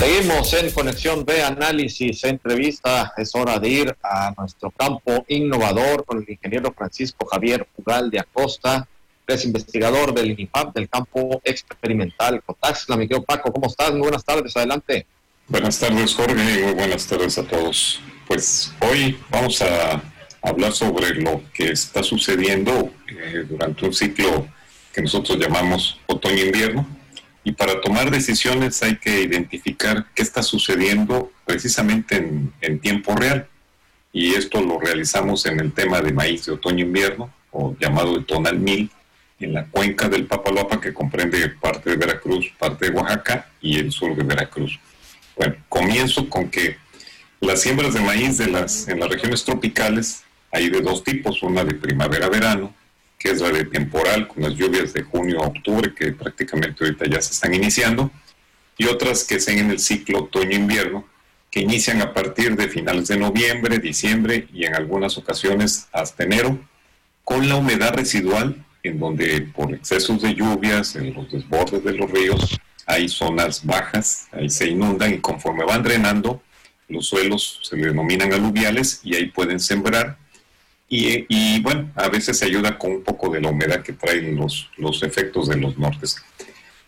Seguimos en Conexión de Análisis, entrevista. Es hora de ir a nuestro campo innovador con el ingeniero Francisco Javier Pugal de Acosta, es investigador del INIFAP del campo experimental Cotaxla. Mi querido Paco, ¿cómo estás? Muy buenas tardes, adelante. Buenas tardes, Jorge, y muy buenas tardes a todos. Pues hoy vamos a hablar sobre lo que está sucediendo eh, durante un ciclo que nosotros llamamos otoño-invierno y para tomar decisiones hay que identificar qué está sucediendo precisamente en, tiempo real. Y esto lo realizamos en el tema de maíz de otoño-invierno, o llamado el tonal mil, en la cuenca del Papaloapa, que comprende parte de Veracruz, parte de Oaxaca y el sur de Veracruz. Bueno, comienzo con que las siembras de maíz de las, en las regiones tropicales hay de dos tipos, una de primavera-verano que es la de temporal, con las lluvias de junio a octubre, que prácticamente ahorita ya se están iniciando, y otras que sean en el ciclo otoño-invierno, que inician a partir de finales de noviembre, diciembre y en algunas ocasiones hasta enero, con la humedad residual, en donde por excesos de lluvias, en los desbordes de los ríos, hay zonas bajas, ahí se inundan y conforme van drenando, los suelos se denominan aluviales y ahí pueden sembrar y, bueno, a veces se ayuda con un poco de la humedad que traen los, los efectos de los nortes.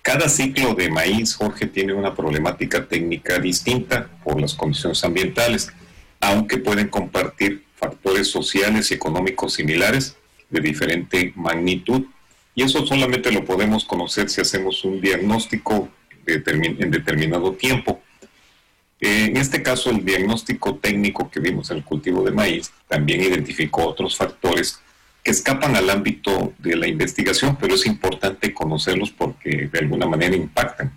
Cada ciclo de maíz, Jorge, tiene una problemática técnica distinta por las condiciones ambientales, aunque pueden compartir factores sociales y económicos similares de diferente magnitud. Y eso solamente lo podemos conocer si hacemos un diagnóstico en determinado tiempo. En este caso, el diagnóstico técnico que vimos en el cultivo de maíz también identificó otros factores que escapan al ámbito de la investigación, pero es importante conocerlos porque de alguna manera impactan.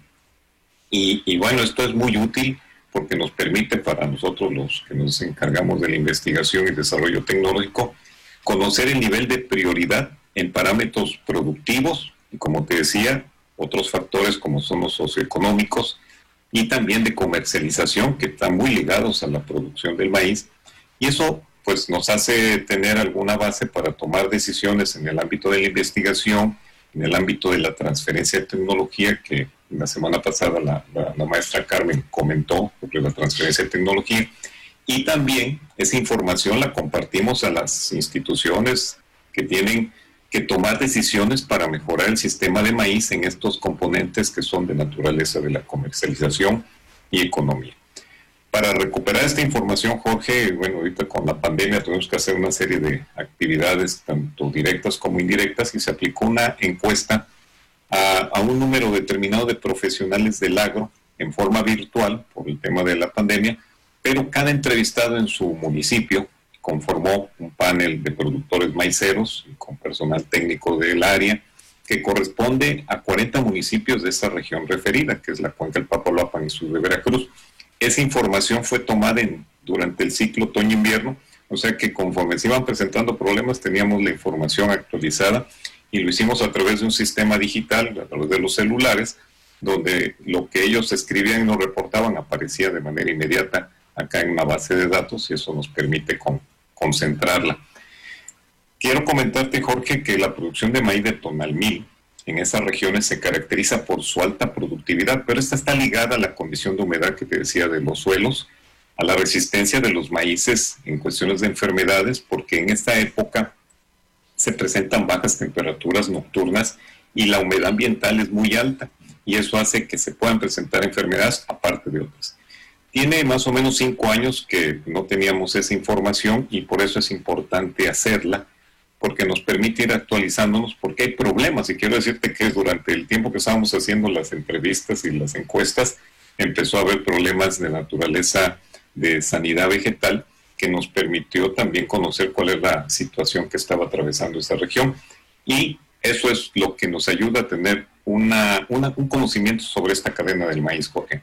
Y, bueno, esto es muy útil porque nos permite para nosotros los que nos encargamos de la investigación y desarrollo tecnológico conocer el nivel de prioridad en parámetros productivos y como te decía, otros factores como son los socioeconómicos, y también de comercialización que están muy ligados a la producción del maíz. Y eso pues nos hace tener alguna base para tomar decisiones en el ámbito de la investigación, en el ámbito de la transferencia de tecnología que la semana pasada la, la maestra Carmen comentó sobre la transferencia de tecnología. Y también esa información la compartimos a las instituciones que tienen que tomar decisiones para mejorar el sistema de maíz en estos componentes que son de naturaleza de la comercialización y economía. Para recuperar esta información, Jorge, bueno, ahorita con la pandemia tuvimos que hacer una serie de actividades, tanto directas como indirectas, y se aplicó una encuesta a, a un número determinado de profesionales del agro en forma virtual por el tema de la pandemia, pero cada entrevistado en su municipio conformó un panel de productores maiceros personal técnico del área que corresponde a 40 municipios de esta región referida, que es la cuenca del Papaloapan y sur de Veracruz. Esa información fue tomada durante el ciclo otoño-invierno, o sea que conforme se iban presentando problemas teníamos la información actualizada y lo hicimos a través de un sistema digital, a través de los celulares, donde lo que ellos escribían y nos reportaban aparecía de manera inmediata acá en una base de datos y eso nos permite con, concentrarla. Quiero comentarte, Jorge, que la producción de maíz de tonalmil en esas regiones se caracteriza por su alta productividad, pero esta está ligada a la condición de humedad que te decía de los suelos, a la resistencia de los maíces en cuestiones de enfermedades, porque en esta época se presentan bajas temperaturas nocturnas y la humedad ambiental es muy alta, y eso hace que se puedan presentar enfermedades aparte de otras. Tiene más o menos cinco años que no teníamos esa información y por eso es importante hacerla, porque nos permite ir actualizándonos, porque hay problemas. Y quiero decirte que durante el tiempo que estábamos haciendo las entrevistas y las encuestas, empezó a haber problemas de naturaleza de sanidad vegetal que nos permitió también conocer cuál es la situación que estaba atravesando esta región. Y eso es lo que nos ayuda a tener una, un conocimiento sobre esta cadena del maíz, Jorge.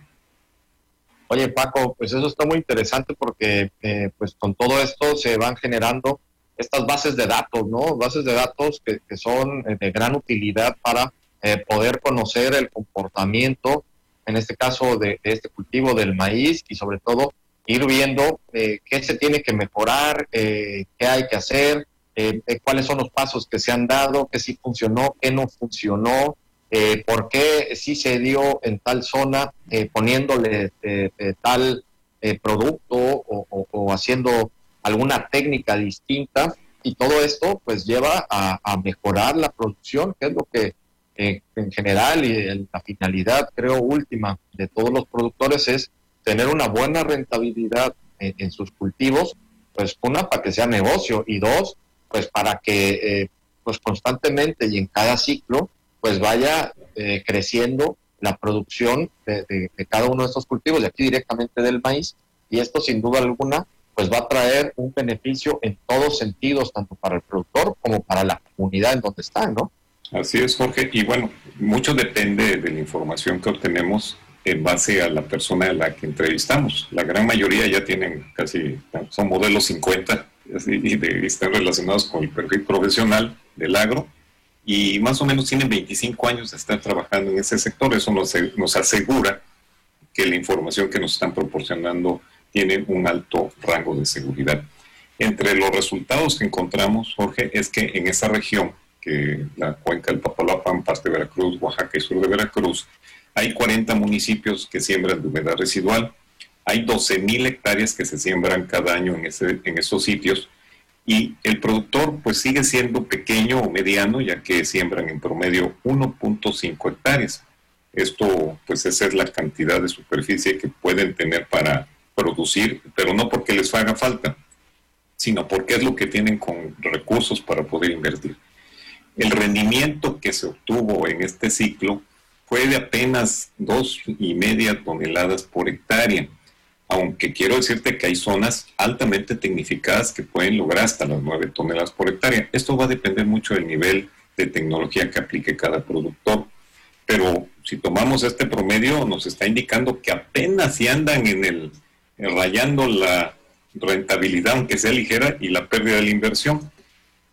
Oye, Paco, pues eso está muy interesante porque eh, pues con todo esto se van generando estas bases de datos, ¿no? Bases de datos que, son eh, de gran utilidad para eh, poder conocer el comportamiento, en este caso de, este cultivo del maíz y sobre todo ir viendo qué se tiene que mejorar, qué hay que hacer, cuáles son los pasos que se han dado, qué sí funcionó, qué no funcionó, eh, por qué sí se dio en tal zona eh, poniéndole eh, tal producto o, haciendo alguna técnica distinta y todo esto pues lleva a, mejorar la producción, que es lo que en general y la finalidad creo última de todos los productores es tener una buena rentabilidad en, sus cultivos, pues una para que sea negocio y dos pues para que pues constantemente y en cada ciclo pues vaya eh, creciendo la producción de, cada uno de estos cultivos, de aquí directamente del maíz, y esto sin duda alguna pues va a traer un beneficio en todos sentidos, tanto para el productor como para la comunidad en donde está, ¿no? Así es, Jorge. Y bueno, mucho depende de la información que obtenemos en base a la persona a la que entrevistamos. La gran mayoría ya tienen casi, son modelos 50 y están relacionados con el perfil profesional del agro y más o menos tienen 25 años de estar trabajando en ese sector. Eso nos asegura que la información que nos están proporcionando tiene un alto rango de seguridad. Entre los resultados que encontramos, Jorge, es que en esa región, que la cuenca del Papaloapan, parte de Veracruz, Oaxaca y sur de Veracruz, hay 40 municipios que siembran de humedad residual, hay 12.000 hectáreas que se siembran cada año en, ese, en esos sitios, y el productor pues sigue siendo pequeño o mediano ya que siembran en promedio 1.5 hectáreas. Esto pues esa es la cantidad de superficie que pueden tener para producir, pero no porque les haga falta, sino porque es lo que tienen con recursos para poder invertir. El rendimiento que se obtuvo en este ciclo fue de apenas dos y media toneladas por hectárea aunque quiero decirte que hay zonas altamente tecnificadas que pueden lograr hasta las 9 toneladas por hectárea. Esto va a depender mucho del nivel de tecnología que aplique cada productor. Pero si tomamos este promedio, nos está indicando que apenas si andan en el rayando la rentabilidad, aunque sea ligera, y la pérdida de la inversión.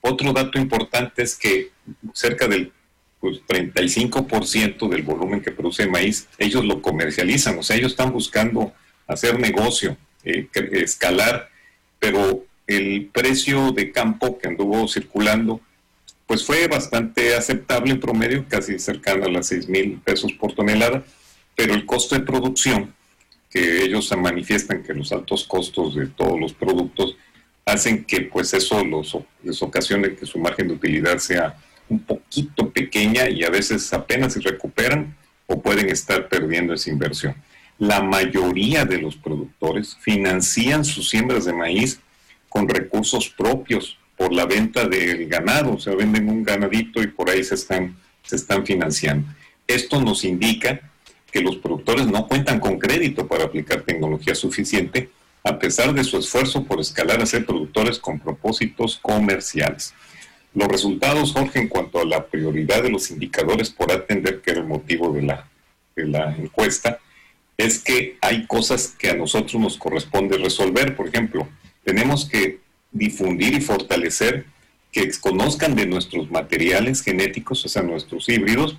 Otro dato importante es que cerca del pues, 35% del volumen que produce maíz, ellos lo comercializan, o sea, ellos están buscando hacer negocio, eh, escalar, pero el precio de campo que anduvo circulando, pues fue bastante aceptable en promedio, casi cercano a las 6 mil pesos por tonelada, pero el costo de producción, que ellos manifiestan que los altos costos de todos los productos hacen que pues eso los, les ocasione que su margen de utilidad sea un poquito pequeña y a veces apenas se recuperan o pueden estar perdiendo esa inversión la mayoría de los productores financian sus siembras de maíz con recursos propios por la venta del ganado, o sea, venden un ganadito y por ahí se están, se están financiando. Esto nos indica que los productores no cuentan con crédito para aplicar tecnología suficiente, a pesar de su esfuerzo por escalar a ser productores con propósitos comerciales. Los resultados, Jorge, en cuanto a la prioridad de los indicadores por atender, que era el motivo de la, de la encuesta, es que hay cosas que a nosotros nos corresponde resolver. Por ejemplo, tenemos que difundir y fortalecer que conozcan de nuestros materiales genéticos, o sea, nuestros híbridos,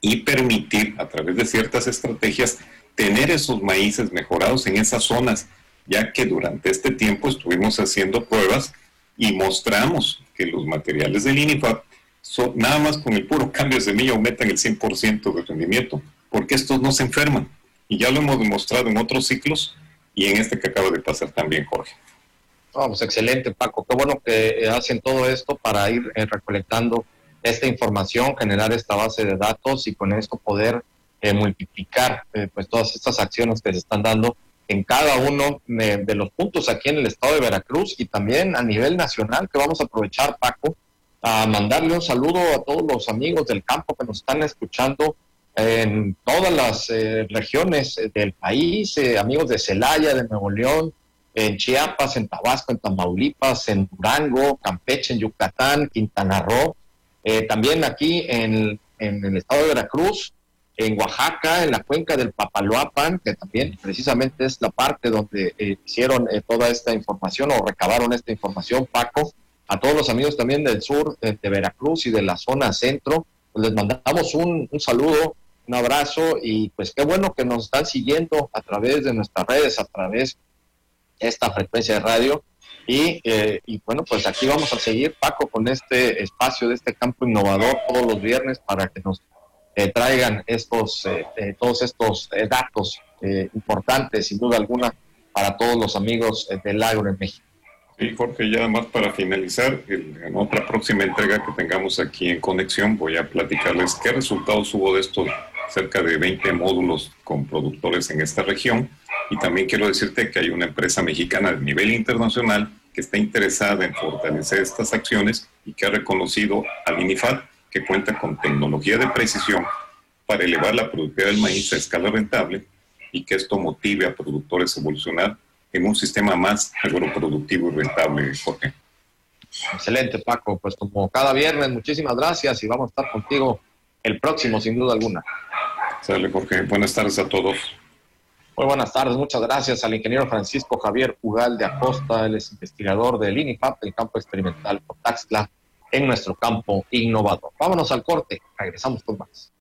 y permitir a través de ciertas estrategias tener esos maíces mejorados en esas zonas, ya que durante este tiempo estuvimos haciendo pruebas y mostramos que los materiales del INIFAP son, nada más con el puro cambio de semilla aumentan el 100% de rendimiento, porque estos no se enferman y ya lo hemos demostrado en otros ciclos y en este que acaba de pasar también, Jorge. Vamos, excelente, Paco. Qué bueno que hacen todo esto para ir eh, recolectando esta información, generar esta base de datos y con esto poder eh, multiplicar eh, pues todas estas acciones que se están dando en cada uno de, los puntos aquí en el estado de Veracruz y también a nivel nacional, que vamos a aprovechar, Paco, a mandarle un saludo a todos los amigos del campo que nos están escuchando en todas las eh, regiones del país, eh, amigos de Celaya, de Nuevo León, en Chiapas, en Tabasco, en Tamaulipas, en Durango, Campeche, en Yucatán, Quintana Roo, eh, también aquí en, el estado de Veracruz, en Oaxaca, en la cuenca del Papaloapan, que también precisamente es la parte donde hicieron toda esta información o recabaron esta información, Paco, a todos los amigos también del sur de, Veracruz y de la zona centro, pues les mandamos un, un saludo un abrazo y pues qué bueno que nos están siguiendo a través de nuestras redes, a través de esta frecuencia de radio. Y, eh, y, bueno, pues aquí vamos a seguir, Paco, con este espacio de este campo innovador todos los viernes para que nos traigan estos, todos estos datos importantes, sin duda alguna, para todos los amigos del agro en México. Sí, Jorge, ya más para finalizar, en otra próxima entrega que tengamos aquí en Conexión, voy a platicarles qué resultados hubo de estos cerca de 20 módulos con productores en esta región. Y también quiero decirte que hay una empresa mexicana de nivel internacional que está interesada en fortalecer estas acciones y que ha reconocido al INIFAD que cuenta con tecnología de precisión para elevar la productividad del maíz a escala rentable y que esto motive a productores a evolucionar en un sistema más agroproductivo y rentable, Jorge. Excelente, Paco. Pues como cada viernes, muchísimas gracias y vamos a estar contigo el próximo, sin duda alguna. Sale, Jorge. Buenas tardes a todos. Muy buenas tardes, muchas gracias al ingeniero Francisco Javier Ugal de Acosta, él es investigador del INIFAP, el campo experimental Taxla, en nuestro campo innovador. Vámonos al corte, regresamos con más.